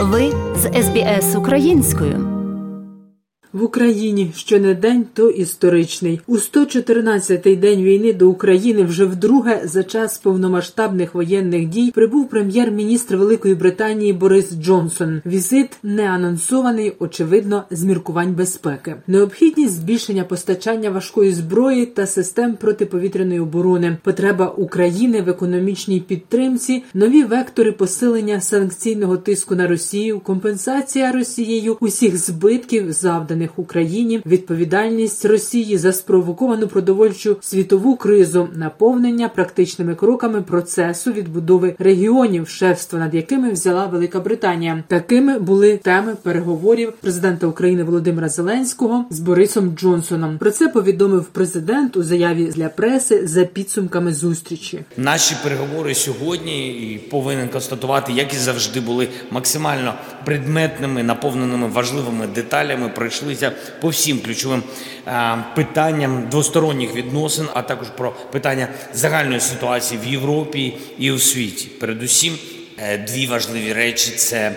Ви з СБС українською. В Україні щонедень то історичний. У 114-й день війни до України вже вдруге за час повномасштабних воєнних дій прибув прем'єр-міністр Великої Британії Борис Джонсон. Візит не анонсований, очевидно, з міркувань безпеки. Необхідність збільшення постачання важкої зброї та систем протиповітряної оборони, потреба України в економічній підтримці, нові вектори посилення санкційного тиску на Росію, компенсація Росією усіх збитків завданих завданих Україні, відповідальність Росії за спровоковану продовольчу світову кризу, наповнення практичними кроками процесу відбудови регіонів, шефства над якими взяла Велика Британія. Такими були теми переговорів президента України Володимира Зеленського з Борисом Джонсоном. Про це повідомив президент у заяві для преси за підсумками зустрічі. Наші переговори сьогодні і повинен констатувати, як і завжди були максимально предметними, наповненими важливими деталями. Пройшли пройшлися по всім ключовим е, питанням двосторонніх відносин, а також про питання загальної ситуації в Європі і у світі. Передусім. Е, дві важливі речі це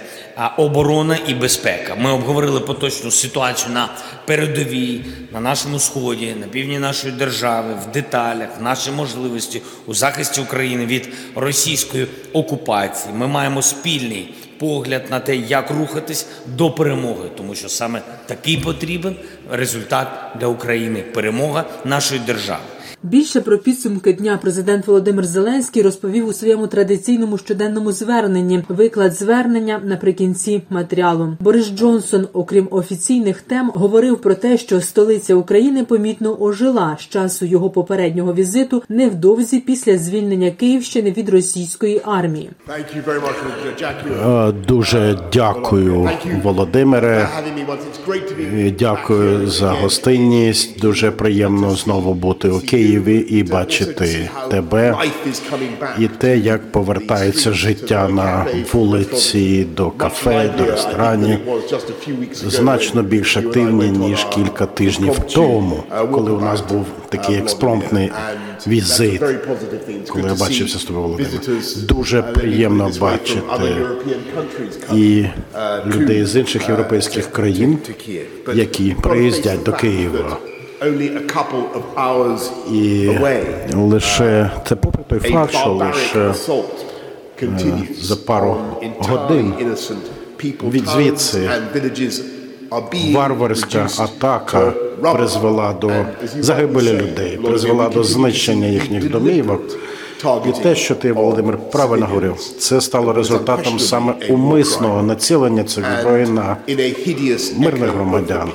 оборона і безпека. Ми обговорили поточну ситуацію на передовій, на нашому сході, на півдні нашої держави, в деталях, наші можливості у захисті України від російської окупації. Ми маємо спільний погляд на те, як рухатись до перемоги, тому що саме такий потрібен результат для України перемога нашої держави. Більше про підсумки дня президент Володимир Зеленський розповів у своєму традиційному щоденному зверненні. Виклад звернення наприкінці матеріалу. Борис Джонсон, окрім офіційних тем, говорив про те, що столиця України помітно ожила з часу його попереднього візиту невдовзі після звільнення Київщини від російської армії. Е, дуже дякую, Володимире. Дякую за гостинність. Дуже приємно знову бути у Києві. Києві і бачити тебе і те, як повертається життя на вулиці, до кафе, до ресторанів, значно більш активні ніж кілька тижнів тому, коли у нас був такий експромтний візит. Коли я бачився з тобою, Володимир. дуже приємно бачити і людей з інших європейських країн, які приїздять до Києва. І лише це попри той факт, що лише за пару годин від звідси варварська атака призвела до загибелі людей, призвела до знищення їхніх домівок. І те, що ти, Володимир, правильно говорив, це стало результатом саме умисного націлення цих зброї на мирних громадян.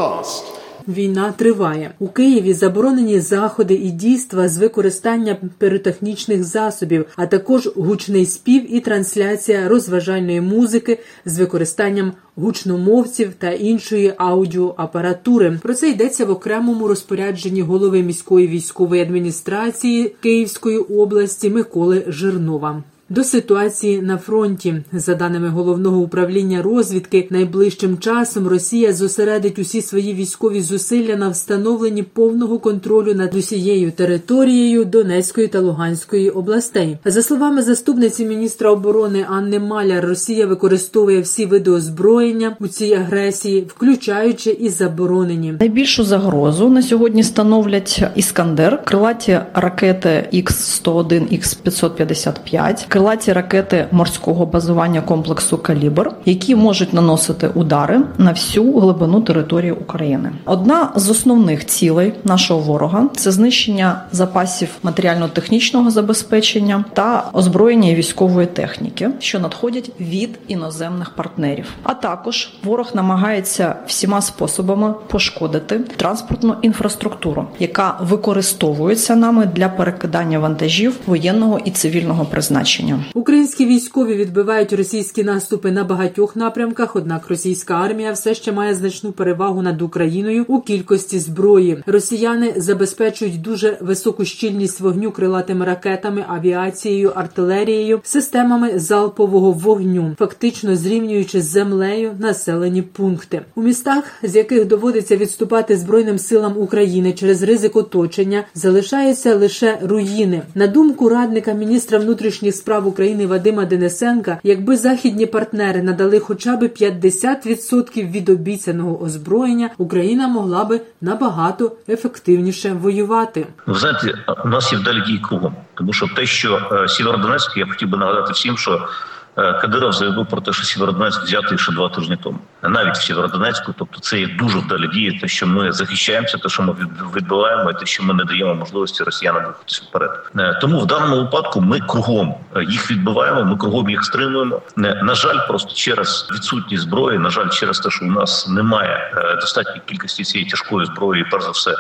Війна триває у Києві. Заборонені заходи і дійства з використання піротехнічних засобів, а також гучний спів і трансляція розважальної музики з використанням гучномовців та іншої аудіоапаратури. Про це йдеться в окремому розпорядженні голови міської військової адміністрації Київської області Миколи Жирнова. До ситуації на фронті, за даними головного управління розвідки, найближчим часом Росія зосередить усі свої військові зусилля на встановленні повного контролю над усією територією Донецької та Луганської областей. За словами заступниці міністра оборони Анни Маляр, Росія використовує всі види озброєння у цій агресії, включаючи і заборонені. Найбільшу загрозу на сьогодні становлять іскандер, крилаті ракети Х-101, Х-555, крилаті ракети морського базування комплексу Калібр, які можуть наносити удари на всю глибину території України. Одна з основних цілей нашого ворога це знищення запасів матеріально-технічного забезпечення та озброєння військової техніки, що надходять від іноземних партнерів. А також ворог намагається всіма способами пошкодити транспортну інфраструктуру, яка використовується нами для перекидання вантажів воєнного і цивільного призначення рішення. Українські військові відбивають російські наступи на багатьох напрямках. Однак російська армія все ще має значну перевагу над Україною у кількості зброї. Росіяни забезпечують дуже високу щільність вогню крилатими ракетами, авіацією, артилерією, системами залпового вогню, фактично зрівнюючи з землею населені пункти у містах, з яких доводиться відступати збройним силам України через ризик оточення, залишаються лише руїни. На думку радника міністра внутрішніх справ. Справ України Вадима Денисенка, якби західні партнери надали хоча б 50% від обіцяного озброєння, Україна могла би набагато ефективніше воювати. Ви знаєте, у нас є вдалі дії кругом, тому що те, що е, Сєвєродонецьк, я хотів би нагадати всім, що Кадиров заявив про те, що Сєвєродонецьк взятий ще два тижні тому, навіть в Сєвєродонецьку. Тобто, це є дуже вдалі дії, те, що ми захищаємося, те, що ми відбиваємо, і те, що ми не даємо можливості росіянам рухатися вперед. Е, Тому в даному випадку ми кругом е, їх відбиваємо, ми кругом їх стримуємо. Е, На жаль, просто через відсутність зброї, на жаль, через те, що у нас немає е, достатньої кількості цієї тяжкої зброї, перш за все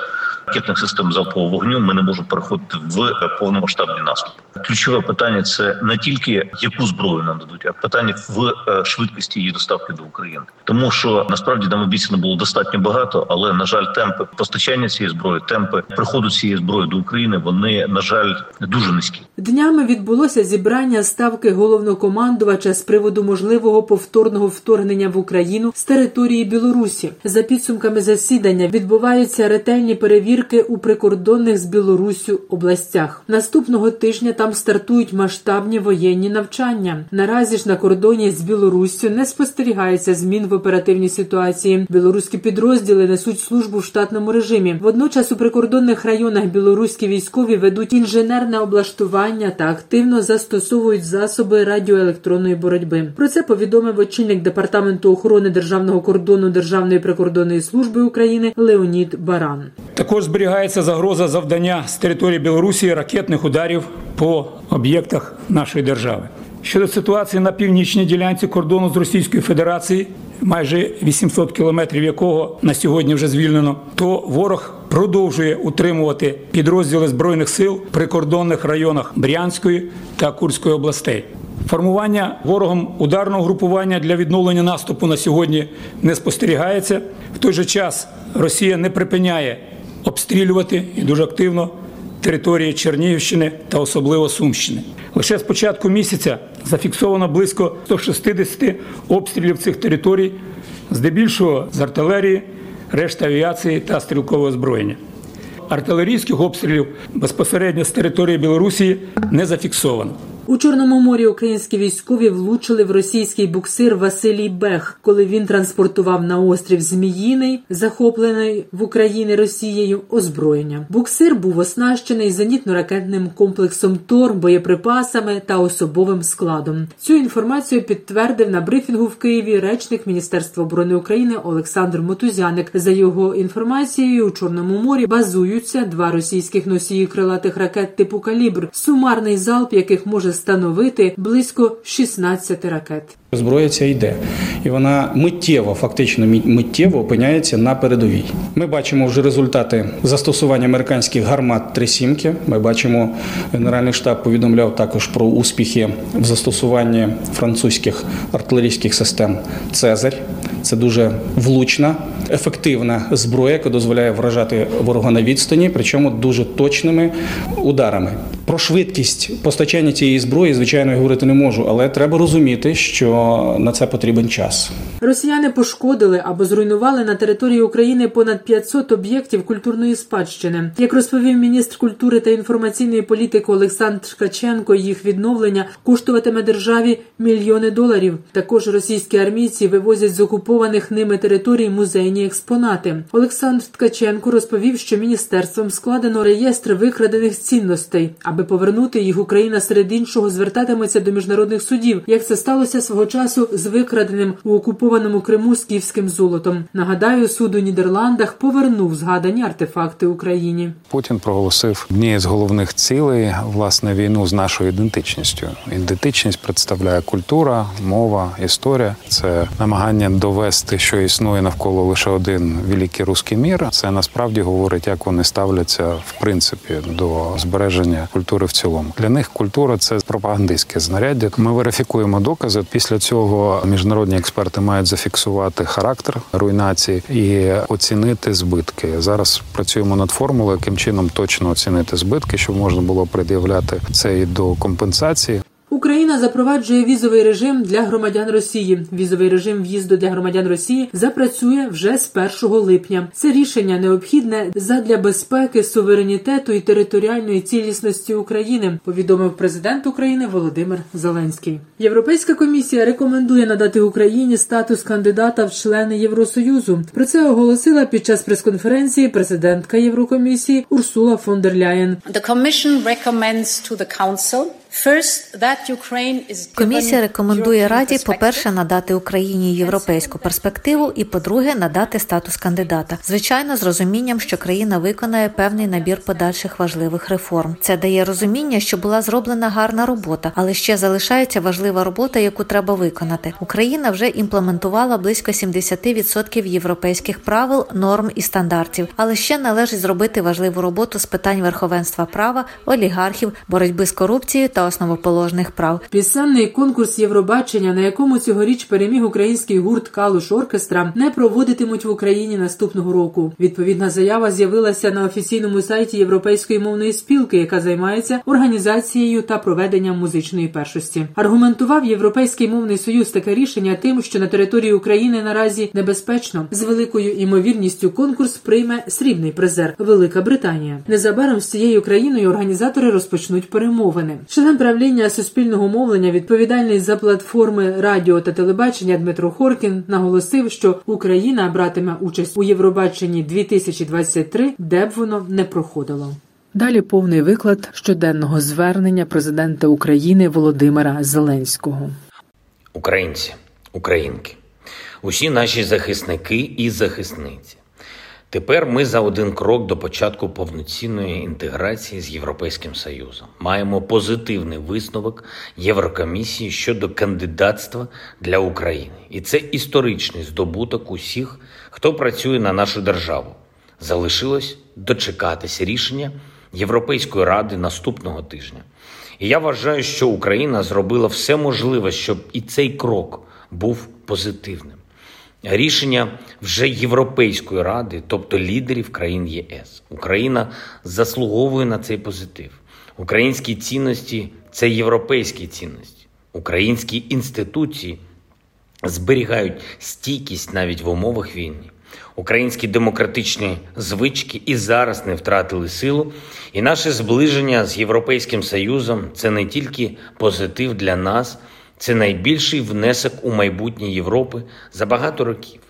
ракетних систем залпового вогню, ми не можемо переходити в е, повномасштабний наступ. Ключове питання це не тільки яку зброю нам дадуть, а питання в е, швидкості її доставки до України. Тому що насправді нам обіцяно було достатньо багато, але на жаль, темпи постачання цієї зброї, темпи приходу цієї зброї до України, вони на жаль дуже низькі. Днями відбулося зібрання ставки головнокомандувача з приводу можливого повторного вторгнення в Україну з території Білорусі. За підсумками засідання відбуваються ретельні перевірки у прикордонних з Білоруссю областях. Наступного тижня там стартують масштабні воєнні навчання. Наразі ж на кордоні з Білоруссю не спостерігається змін в оперативній ситуації. Білоруські підрозділи несуть службу в штатному режимі. Водночас у прикордонних районах білоруські військові ведуть інженерне облаштування та активно застосовують засоби радіоелектронної боротьби. Про це повідомив очільник департаменту охорони державного кордону Державної прикордонної служби України Леонід Баран. Також зберігається загроза завдання з території Білорусі ракетних ударів по об'єктах нашої держави. Щодо ситуації на північній ділянці кордону з Російською Федерацією, майже 800 кілометрів якого на сьогодні вже звільнено, то ворог продовжує утримувати підрозділи збройних сил в прикордонних районах Брянської та Курської областей. Формування ворогом ударного групування для відновлення наступу на сьогодні не спостерігається. В той же час Росія не припиняє обстрілювати і дуже активно території Чернігівщини та особливо Сумщини. Лише з початку місяця зафіксовано близько 160 обстрілів цих територій, здебільшого з артилерії, решта авіації та стрілкового озброєння. Артилерійських обстрілів безпосередньо з території Білорусі не зафіксовано. У Чорному морі українські військові влучили в російський буксир Василій Бех, коли він транспортував на острів Зміїний, захоплений в Україні Росією, озброєння. Буксир був оснащений зенітно-ракетним комплексом ТОР, боєприпасами та особовим складом. Цю інформацію підтвердив на брифінгу в Києві речник Міністерства оборони України Олександр Мотузяник. За його інформацією, у Чорному морі базуються два російських носії крилатих ракет типу калібр, сумарний залп яких може становити близько 16 ракет. Зброя ця йде, і вона миттєво, фактично миттєво опиняється на передовій. Ми бачимо вже результати застосування американських гармат «Трисімки». Ми бачимо, Генеральний штаб повідомляв також про успіхи в застосуванні французьких артилерійських систем Цезарь. Це дуже влучна, ефективна зброя, яка дозволяє вражати ворога на відстані, причому дуже точними ударами. Про швидкість постачання цієї зброї, звичайно, я говорити не можу, але треба розуміти, що на це потрібен час. Росіяни пошкодили або зруйнували на території України понад 500 об'єктів культурної спадщини. Як розповів міністр культури та інформаційної політики Олександр Ткаченко, їх відновлення коштуватиме державі мільйони доларів. Також російські армійці вивозять з окупованих ними територій музейні експонати. Олександр Ткаченко розповів, що міністерством складено реєстр викрадених цінностей. Аби повернути їх, Україна серед іншого звертатиметься до міжнародних судів, як це сталося свого часу з викраденим у окупованому Криму скіфським золотом. Нагадаю, суд у Нідерландах повернув згадані артефакти Україні. Путін проголосив однією з головних цілей власне війну з нашою ідентичністю. Ідентичність представляє культура, мова, історія. Це намагання довести, що існує навколо лише один великий русський мір. Це насправді говорить, як вони ставляться в принципі до збереження культури в цілому. Для них культура це пропагандистське знаряддя. Ми верифікуємо докази. Після цього міжнародні експерти мають зафіксувати характер руйнації і оцінити збитки. Зараз працюємо над формулою, яким чином точно оцінити збитки, щоб можна було пред'являти це і до компенсації. Україна запроваджує візовий режим для громадян Росії. Візовий режим в'їзду для громадян Росії запрацює вже з 1 липня. Це рішення необхідне задля безпеки, суверенітету і територіальної цілісності України. Повідомив президент України Володимир Зеленський. Європейська комісія рекомендує надати Україні статус кандидата в члени Євросоюзу. Про це оголосила під час прес-конференції президентка Єврокомісії Урсула фон дер Ляєн. The Commission recommends to the Council Комісія рекомендує Раді, по-перше, надати Україні європейську перспективу, і по-друге, надати статус кандидата. Звичайно, з розумінням, що країна виконає певний набір подальших важливих реформ. Це дає розуміння, що була зроблена гарна робота, але ще залишається важлива робота, яку треба виконати. Україна вже імплементувала близько 70% європейських правил, норм і стандартів, але ще належить зробити важливу роботу з питань верховенства права, олігархів, боротьби з корупцією та основоположних прав. Пісенний конкурс Євробачення, на якому цьогоріч переміг український гурт Калуш Оркестра, не проводитимуть в Україні наступного року. Відповідна заява з'явилася на офіційному сайті Європейської мовної спілки, яка займається організацією та проведенням музичної першості. Аргументував Європейський мовний союз таке рішення тим, що на території України наразі небезпечно з великою імовірністю конкурс прийме срібний призер Велика Британія. Незабаром з цією країною організатори розпочнуть перемовини. Член правління суспільного мовлення, відповідальний за платформи радіо та телебачення Дмитро Хоркін, наголосив, що Україна братиме участь у Євробаченні 2023, де б воно не проходило. Далі повний виклад щоденного звернення президента України Володимира Зеленського. Українці, українки, усі наші захисники і захисниці. Тепер ми за один крок до початку повноцінної інтеграції з Європейським Союзом. Маємо позитивний висновок Єврокомісії щодо кандидатства для України. І це історичний здобуток усіх, хто працює на нашу державу. Залишилось дочекатися рішення Європейської ради наступного тижня. І я вважаю, що Україна зробила все можливе, щоб і цей крок був позитивним. Рішення вже Європейської ради, тобто лідерів країн ЄС. Україна заслуговує на цей позитив. Українські цінності це європейські цінності. Українські інституції зберігають стійкість навіть в умовах війни. Українські демократичні звички і зараз не втратили силу, і наше зближення з Європейським Союзом це не тільки позитив для нас, це найбільший внесок у майбутнє Європи за багато років.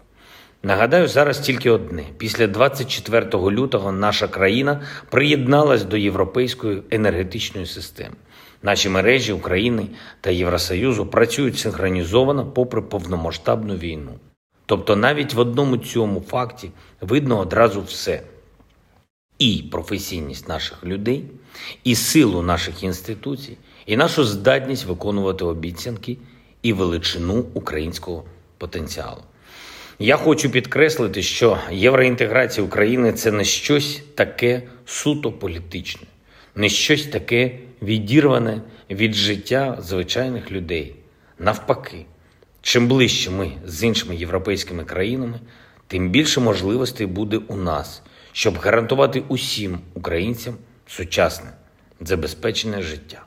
Нагадаю зараз тільки одне: після 24 лютого наша країна приєдналась до європейської енергетичної системи. Наші мережі України та Євросоюзу працюють синхронізовано попри повномасштабну війну. Тобто навіть в одному цьому факті видно одразу все: і професійність наших людей, і силу наших інституцій, і нашу здатність виконувати обіцянки і величину українського потенціалу. Я хочу підкреслити, що євроінтеграція України це не щось таке суто політичне, не щось таке відірване від життя звичайних людей. Навпаки, чим ближче ми з іншими європейськими країнами, тим більше можливостей буде у нас, щоб гарантувати усім українцям сучасне, забезпечене життя.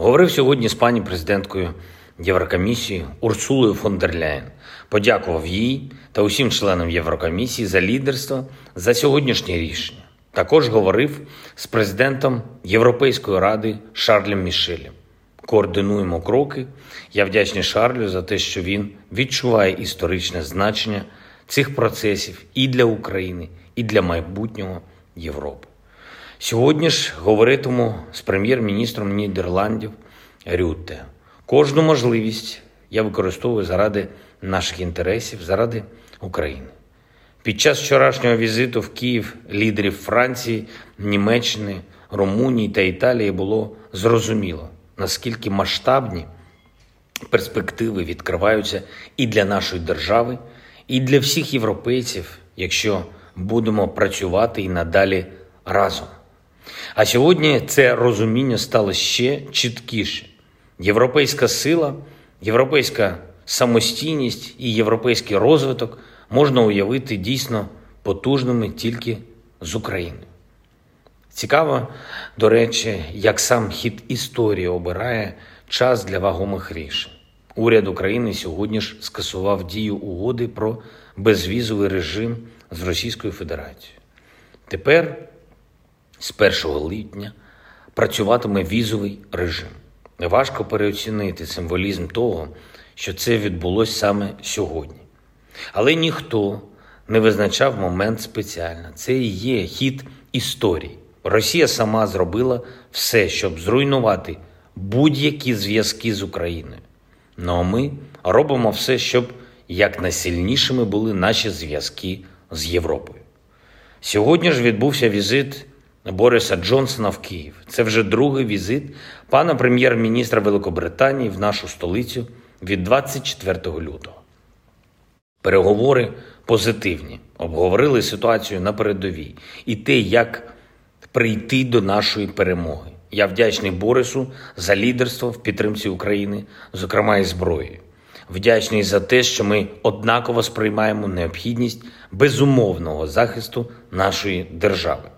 Говорив сьогодні з пані президенткою Єврокомісії Урсулою фон дер Ляєн. Подякував їй та усім членам Єврокомісії за лідерство за сьогоднішнє рішення. Також говорив з президентом Європейської ради Шарлем Мішелем. Координуємо кроки. Я вдячний Шарлю за те, що він відчуває історичне значення цих процесів і для України, і для майбутнього Європи. Сьогодні ж говоритиму з прем'єр-міністром Нідерландів Рютте. Кожну можливість я використовую заради наших інтересів, заради України. Під час вчорашнього візиту в Київ лідерів Франції, Німеччини, Румунії та Італії було зрозуміло, наскільки масштабні перспективи відкриваються і для нашої держави, і для всіх європейців, якщо будемо працювати і надалі разом. А сьогодні це розуміння стало ще чіткіше. Європейська сила, європейська самостійність і європейський розвиток можна уявити дійсно потужними тільки з Україною. Цікаво, до речі, як сам хід історії обирає час для вагомих рішень. Уряд України сьогодні ж скасував дію угоди про безвізовий режим з Російською Федерацією. Тепер з 1 липня працюватиме візовий режим. Важко переоцінити символізм того, що це відбулося саме сьогодні. Але ніхто не визначав момент спеціально. Це і є хід історії. Росія сама зробила все, щоб зруйнувати будь-які зв'язки з Україною. Ну а ми робимо все, щоб якнайсильнішими були наші зв'язки з Європою. Сьогодні ж відбувся візит Бориса Джонсона в Київ. Це вже другий візит пана прем'єр-міністра Великобританії в нашу столицю від 24 лютого. Переговори позитивні, обговорили ситуацію на передовій і те, як прийти до нашої перемоги. Я вдячний Борису за лідерство в підтримці України, зокрема і зброєю. Вдячний за те, що ми однаково сприймаємо необхідність безумовного захисту нашої держави.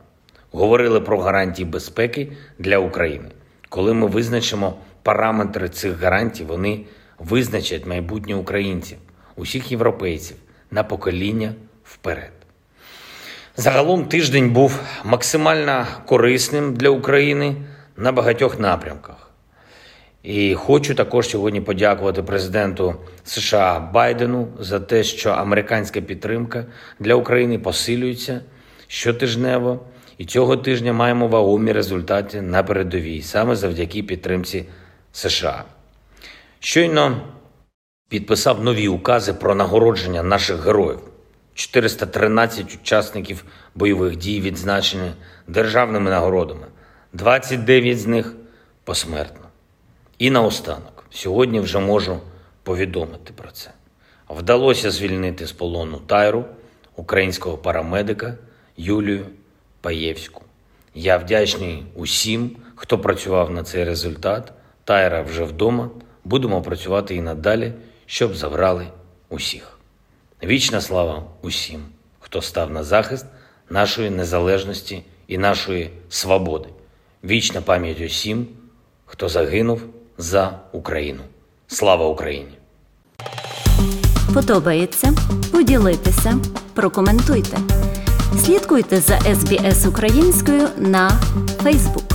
Говорили про гарантії безпеки для України. Коли ми визначимо параметри цих гарантій, вони визначать майбутнє українців, усіх європейців на покоління вперед. Загалом тиждень був максимально корисним для України на багатьох напрямках. І хочу також сьогодні подякувати президенту США Байдену за те, що американська підтримка для України посилюється щотижнево. І цього тижня маємо вагомі результати на передовій, саме завдяки підтримці США. Щойно підписав нові укази про нагородження наших героїв. 413 учасників бойових дій відзначені державними нагородами, 29 з них посмертно. І наостанок, сьогодні вже можу повідомити про це. Вдалося звільнити з полону Тайру, українського парамедика Юлію Паєвську. Я вдячний усім, хто працював на цей результат. Тайра вже вдома. Будемо працювати і надалі, щоб забрали усіх. Вічна слава усім, хто став на захист нашої незалежності і нашої свободи. Вічна пам'ять усім, хто загинув за Україну. Слава Україні! Подобається? Поділитися, прокоментуйте. Слідкуйте за SBS українською на Facebook.